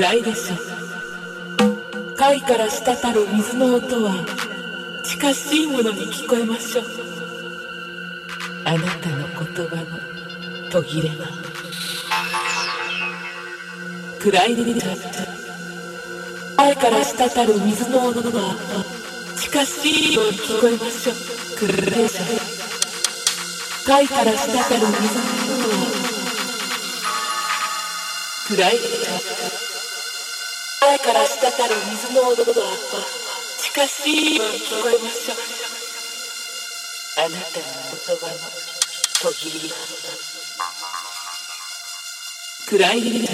暗いでしょ貝から滴る水の音は近しいものに聞こえましょう。あなたの言葉の途切れが暗いでしょ貝から滴る水の音は近しいように聞こえましょう。暗いでしょ貝から滴る水の音は暗い。でしょ前から滴る水の音は近しいように聞こえましょうあなたの言葉の途切れが暗いで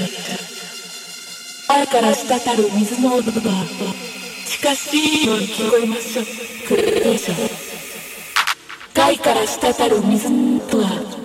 前から滴る水の音は近しい。ように聞こえましょう暗いでしょ貝から滴る水の音は